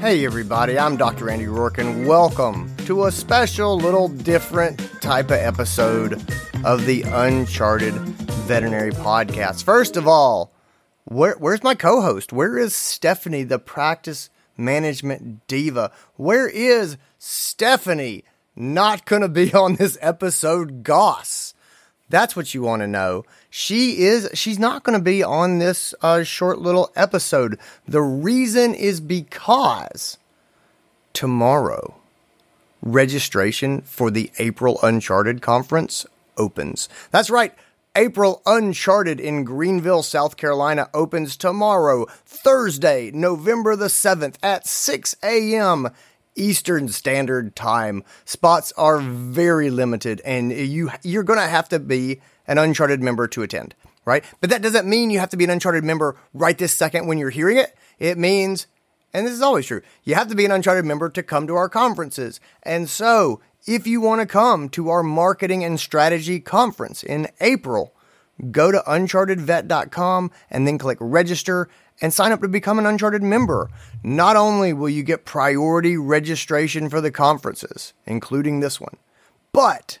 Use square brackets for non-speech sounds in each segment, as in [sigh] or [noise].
Hey, everybody, I'm Dr. Andy Roark, and welcome to a special, little different type of episode of the Uncharted Veterinary Podcast. First of all, where, where's my co host? Where is Stephanie, the practice management diva? Where is Stephanie? Not going to be on this episode, Goss. That's what you want to know. She is, she's not going to be on this uh, short little episode. The reason is because tomorrow, registration for the April Uncharted conference opens. That's right. April Uncharted in Greenville, South Carolina opens tomorrow, Thursday, November the 7th at 6 a.m. Eastern Standard Time. Spots are very limited and you you're going to have to be an Uncharted member to attend, right? But that doesn't mean you have to be an Uncharted member right this second when you're hearing it. It means and this is always true. You have to be an Uncharted member to come to our conferences. And so, if you want to come to our marketing and strategy conference in April, go to unchartedvet.com and then click register and sign up to become an Uncharted member. Not only will you get priority registration for the conferences, including this one, but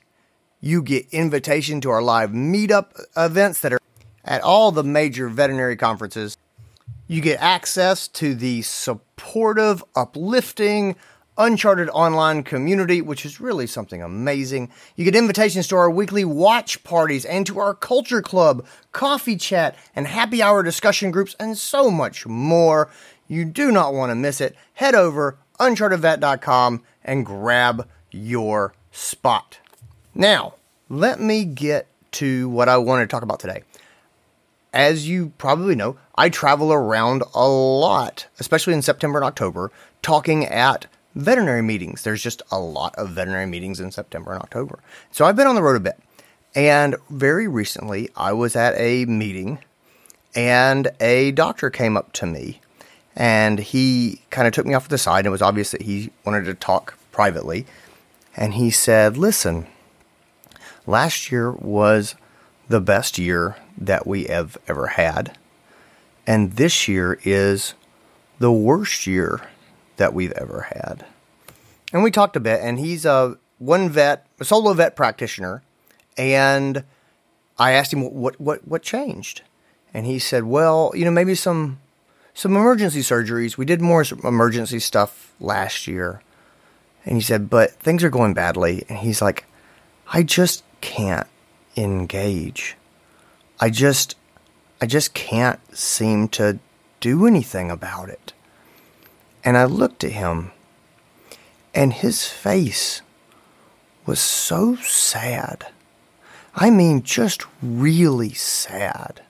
you get invitation to our live meetup events that are at all the major veterinary conferences. You get access to the supportive, uplifting, Uncharted online community, which is really something amazing. You get invitations to our weekly watch parties and to our culture club, coffee chat, and happy hour discussion groups, and so much more. You do not want to miss it. Head over unchartedvet.com and grab your spot. Now, let me get to what I want to talk about today. As you probably know, I travel around a lot, especially in September and October, talking at veterinary meetings. There's just a lot of veterinary meetings in September and October. So I've been on the road a bit. And very recently, I was at a meeting and a doctor came up to me and he kind of took me off to the side. And it was obvious that he wanted to talk privately. And he said, Listen, last year was the best year that we have ever had. And this year is the worst year that we've ever had. And we talked a bit, and he's a one vet, a solo vet practitioner, and I asked him what what what changed, and he said, "Well, you know, maybe some some emergency surgeries. We did more emergency stuff last year." And he said, "But things are going badly." And he's like, "I just can't engage. I just I just can't seem to do anything about it." And I looked at him, and his face was so sad. I mean, just really sad.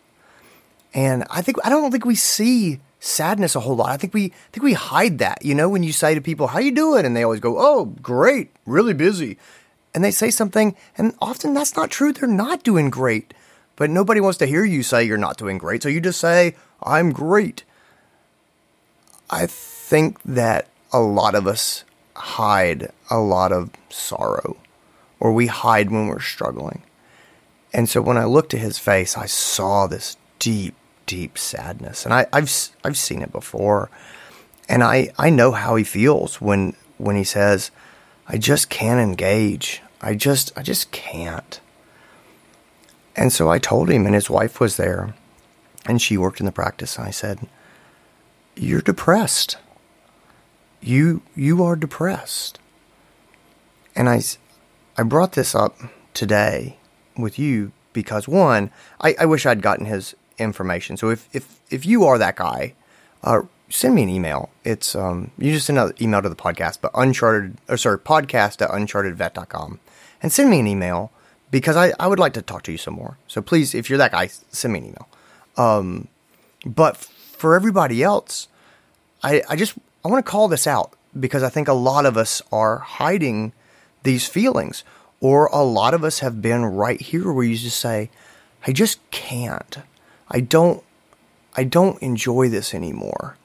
And I think I don't think we see sadness a whole lot. I think we I think we hide that. You know, when you say to people, "How you doing?" and they always go, "Oh, great, really busy," and they say something, and often that's not true. They're not doing great, but nobody wants to hear you say you're not doing great, so you just say, "I'm great." I think that a lot of us hide a lot of sorrow, or we hide when we're struggling. And so when I looked at his face, I saw this deep, deep sadness, and I, have I've seen it before, and I I know how he feels when when he says, "I just can't engage. I just I just can't." And so I told him, and his wife was there, and she worked in the practice. And I said, "You're depressed." You you are depressed. And I, I brought this up today with you because one, I, I wish I'd gotten his information. So if if if you are that guy, uh, send me an email. It's um you just send an email to the podcast, but uncharted or sorry podcast at unchartedvet.com and send me an email because I, I would like to talk to you some more. So please, if you're that guy, send me an email. Um, but for everybody else, I, I just I want to call this out because I think a lot of us are hiding these feelings, or a lot of us have been right here where you just say, I just can't. I don't I don't enjoy this anymore.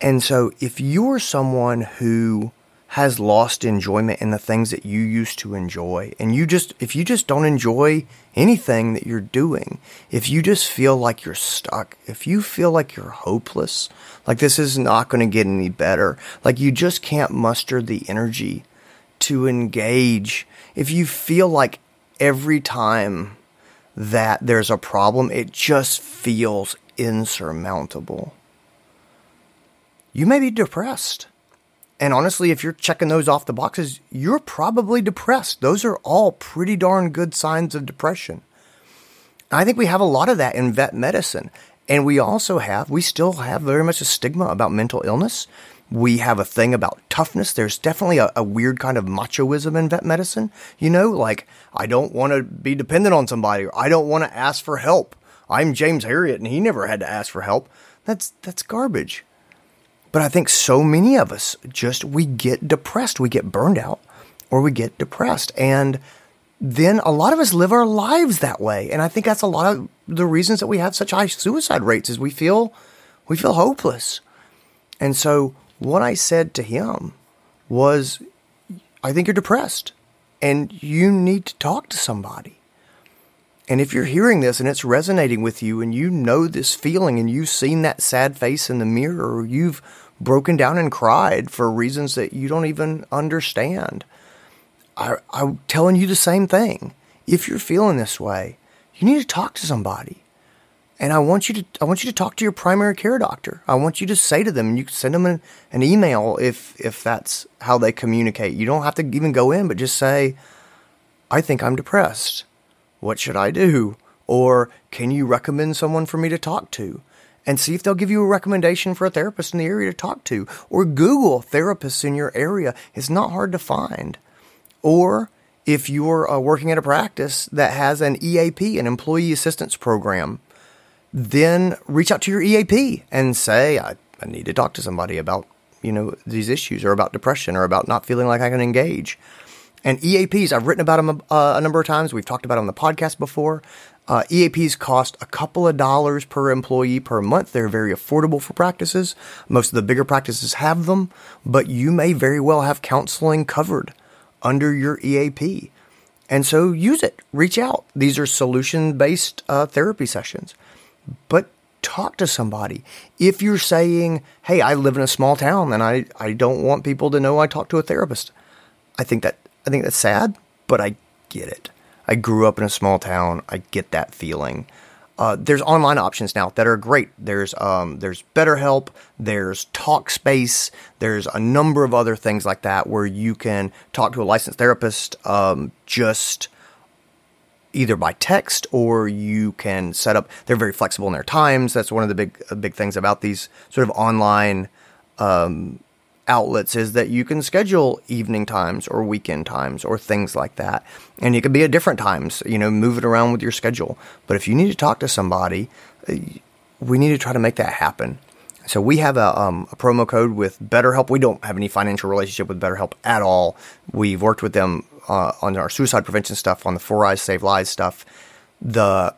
And so if you're someone who has lost enjoyment in the things that you used to enjoy. And you just, if you just don't enjoy anything that you're doing, if you just feel like you're stuck, if you feel like you're hopeless, like this is not going to get any better, like you just can't muster the energy to engage, if you feel like every time that there's a problem, it just feels insurmountable, you may be depressed and honestly, if you're checking those off the boxes, you're probably depressed. Those are all pretty darn good signs of depression. I think we have a lot of that in vet medicine. And we also have, we still have very much a stigma about mental illness. We have a thing about toughness. There's definitely a, a weird kind of machoism in vet medicine. You know, like, I don't want to be dependent on somebody, or I don't want to ask for help. I'm James Herriot and he never had to ask for help. That's, that's garbage. But I think so many of us just, we get depressed, we get burned out, or we get depressed. And then a lot of us live our lives that way. And I think that's a lot of the reasons that we have such high suicide rates is we feel, we feel hopeless. And so what I said to him was, I think you're depressed and you need to talk to somebody. And if you're hearing this and it's resonating with you and you know this feeling and you've seen that sad face in the mirror or you've broken down and cried for reasons that you don't even understand. I, I'm telling you the same thing. If you're feeling this way, you need to talk to somebody. And I want you to I want you to talk to your primary care doctor. I want you to say to them, and you can send them an, an email if if that's how they communicate. You don't have to even go in, but just say, I think I'm depressed. What should I do? Or can you recommend someone for me to talk to? And see if they'll give you a recommendation for a therapist in the area to talk to. Or Google therapists in your area. It's not hard to find. Or if you're uh, working at a practice that has an EAP, an employee assistance program, then reach out to your EAP and say, I, I need to talk to somebody about, you know, these issues or about depression or about not feeling like I can engage. And EAPs, I've written about them a, uh, a number of times. We've talked about them on the podcast before. Uh, EAPs cost a couple of dollars per employee per month. They're very affordable for practices. Most of the bigger practices have them, but you may very well have counseling covered under your EAP. And so use it, reach out. These are solution based uh, therapy sessions. But talk to somebody. If you're saying, hey, I live in a small town and I, I don't want people to know I talk to a therapist, I think that I think that's sad, but I get it. I grew up in a small town. I get that feeling. Uh, there's online options now that are great. There's um, there's BetterHelp, there's TalkSpace, there's a number of other things like that where you can talk to a licensed therapist um, just either by text or you can set up. They're very flexible in their times. That's one of the big big things about these sort of online um, outlets is that you can schedule evening times or weekend times or things like that. And it could be at different times, you know, move it around with your schedule. But if you need to talk to somebody, uh, we need to try to make that happen. So we have a, um, a promo code with BetterHelp. We don't have any financial relationship with BetterHelp at all. We've worked with them uh, on our suicide prevention stuff, on the Four Eyes Save Lives stuff. The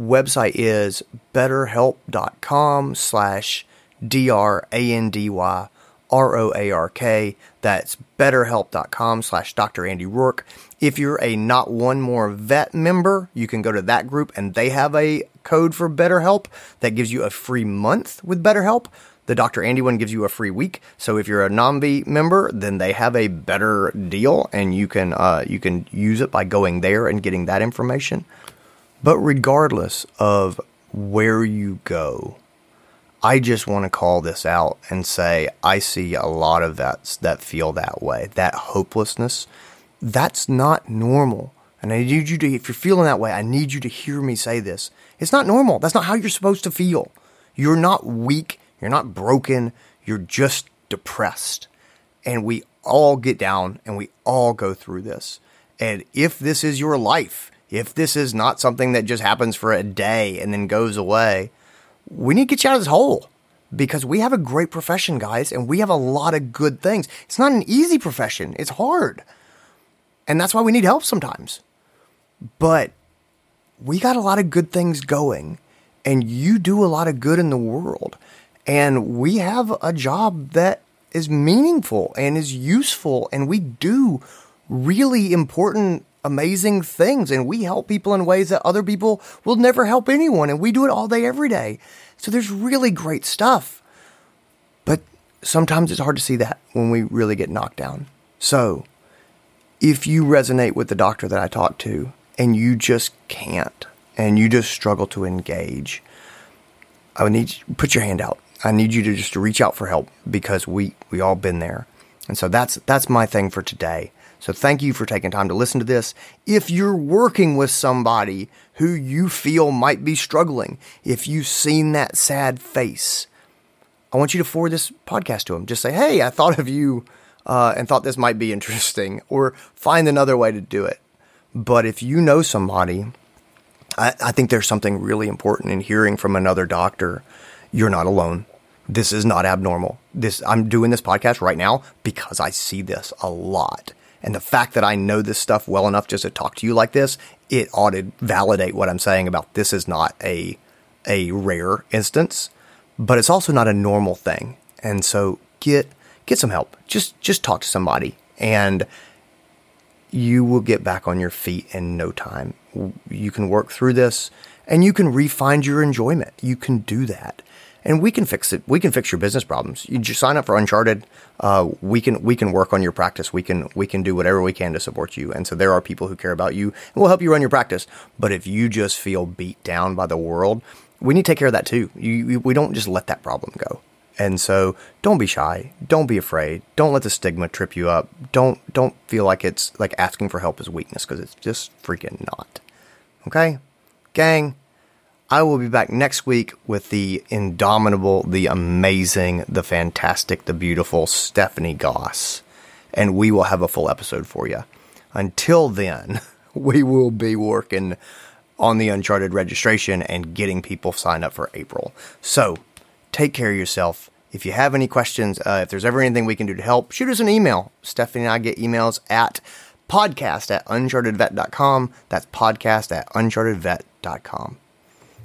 website is betterhelp.com slash D-R-A-N-D-Y R O A R K. That's betterhelp.com slash Dr. Andy Roark. If you're a Not One More Vet member, you can go to that group and they have a code for BetterHelp that gives you a free month with BetterHelp. The Dr. Andy one gives you a free week. So if you're a NOMV member, then they have a better deal and you can, uh, you can use it by going there and getting that information. But regardless of where you go, I just want to call this out and say I see a lot of that that feel that way, that hopelessness. That's not normal. And I need you to, if you're feeling that way, I need you to hear me say this. It's not normal. That's not how you're supposed to feel. You're not weak. You're not broken. You're just depressed. And we all get down and we all go through this. And if this is your life, if this is not something that just happens for a day and then goes away, we need to get you out of this hole because we have a great profession, guys, and we have a lot of good things. It's not an easy profession, it's hard. And that's why we need help sometimes. But we got a lot of good things going, and you do a lot of good in the world. And we have a job that is meaningful and is useful and we do really important amazing things and we help people in ways that other people will never help anyone and we do it all day every day. So there's really great stuff. But sometimes it's hard to see that when we really get knocked down. So if you resonate with the doctor that I talked to and you just can't and you just struggle to engage, I would need you put your hand out. I need you to just reach out for help because we we all been there. And so that's that's my thing for today. So thank you for taking time to listen to this. If you're working with somebody who you feel might be struggling, if you've seen that sad face, I want you to forward this podcast to them. Just say, "Hey, I thought of you uh, and thought this might be [laughs] interesting," or find another way to do it. But if you know somebody, I, I think there's something really important in hearing from another doctor. You're not alone. This is not abnormal. This I'm doing this podcast right now because I see this a lot. And the fact that I know this stuff well enough just to talk to you like this, it ought to validate what I'm saying about this is not a a rare instance, but it's also not a normal thing. And so get get some help. Just just talk to somebody and you will get back on your feet in no time. You can work through this and you can refine your enjoyment. You can do that and we can fix it. We can fix your business problems. You just sign up for Uncharted. Uh, we can we can work on your practice. We can we can do whatever we can to support you. And so there are people who care about you and will help you run your practice. But if you just feel beat down by the world, we need to take care of that too. You, you, we don't just let that problem go. And so don't be shy. Don't be afraid. Don't let the stigma trip you up. Don't don't feel like it's like asking for help is weakness because it's just freaking not. Okay? Gang, I will be back next week with the indomitable, the amazing, the fantastic, the beautiful Stephanie Goss. And we will have a full episode for you. Until then, [laughs] we will be working on the Uncharted registration and getting people signed up for April. So take care of yourself. If you have any questions, uh, if there's ever anything we can do to help, shoot us an email. Stephanie and I get emails at podcast at unchartedvet.com. That's podcast at unchartedvet.com.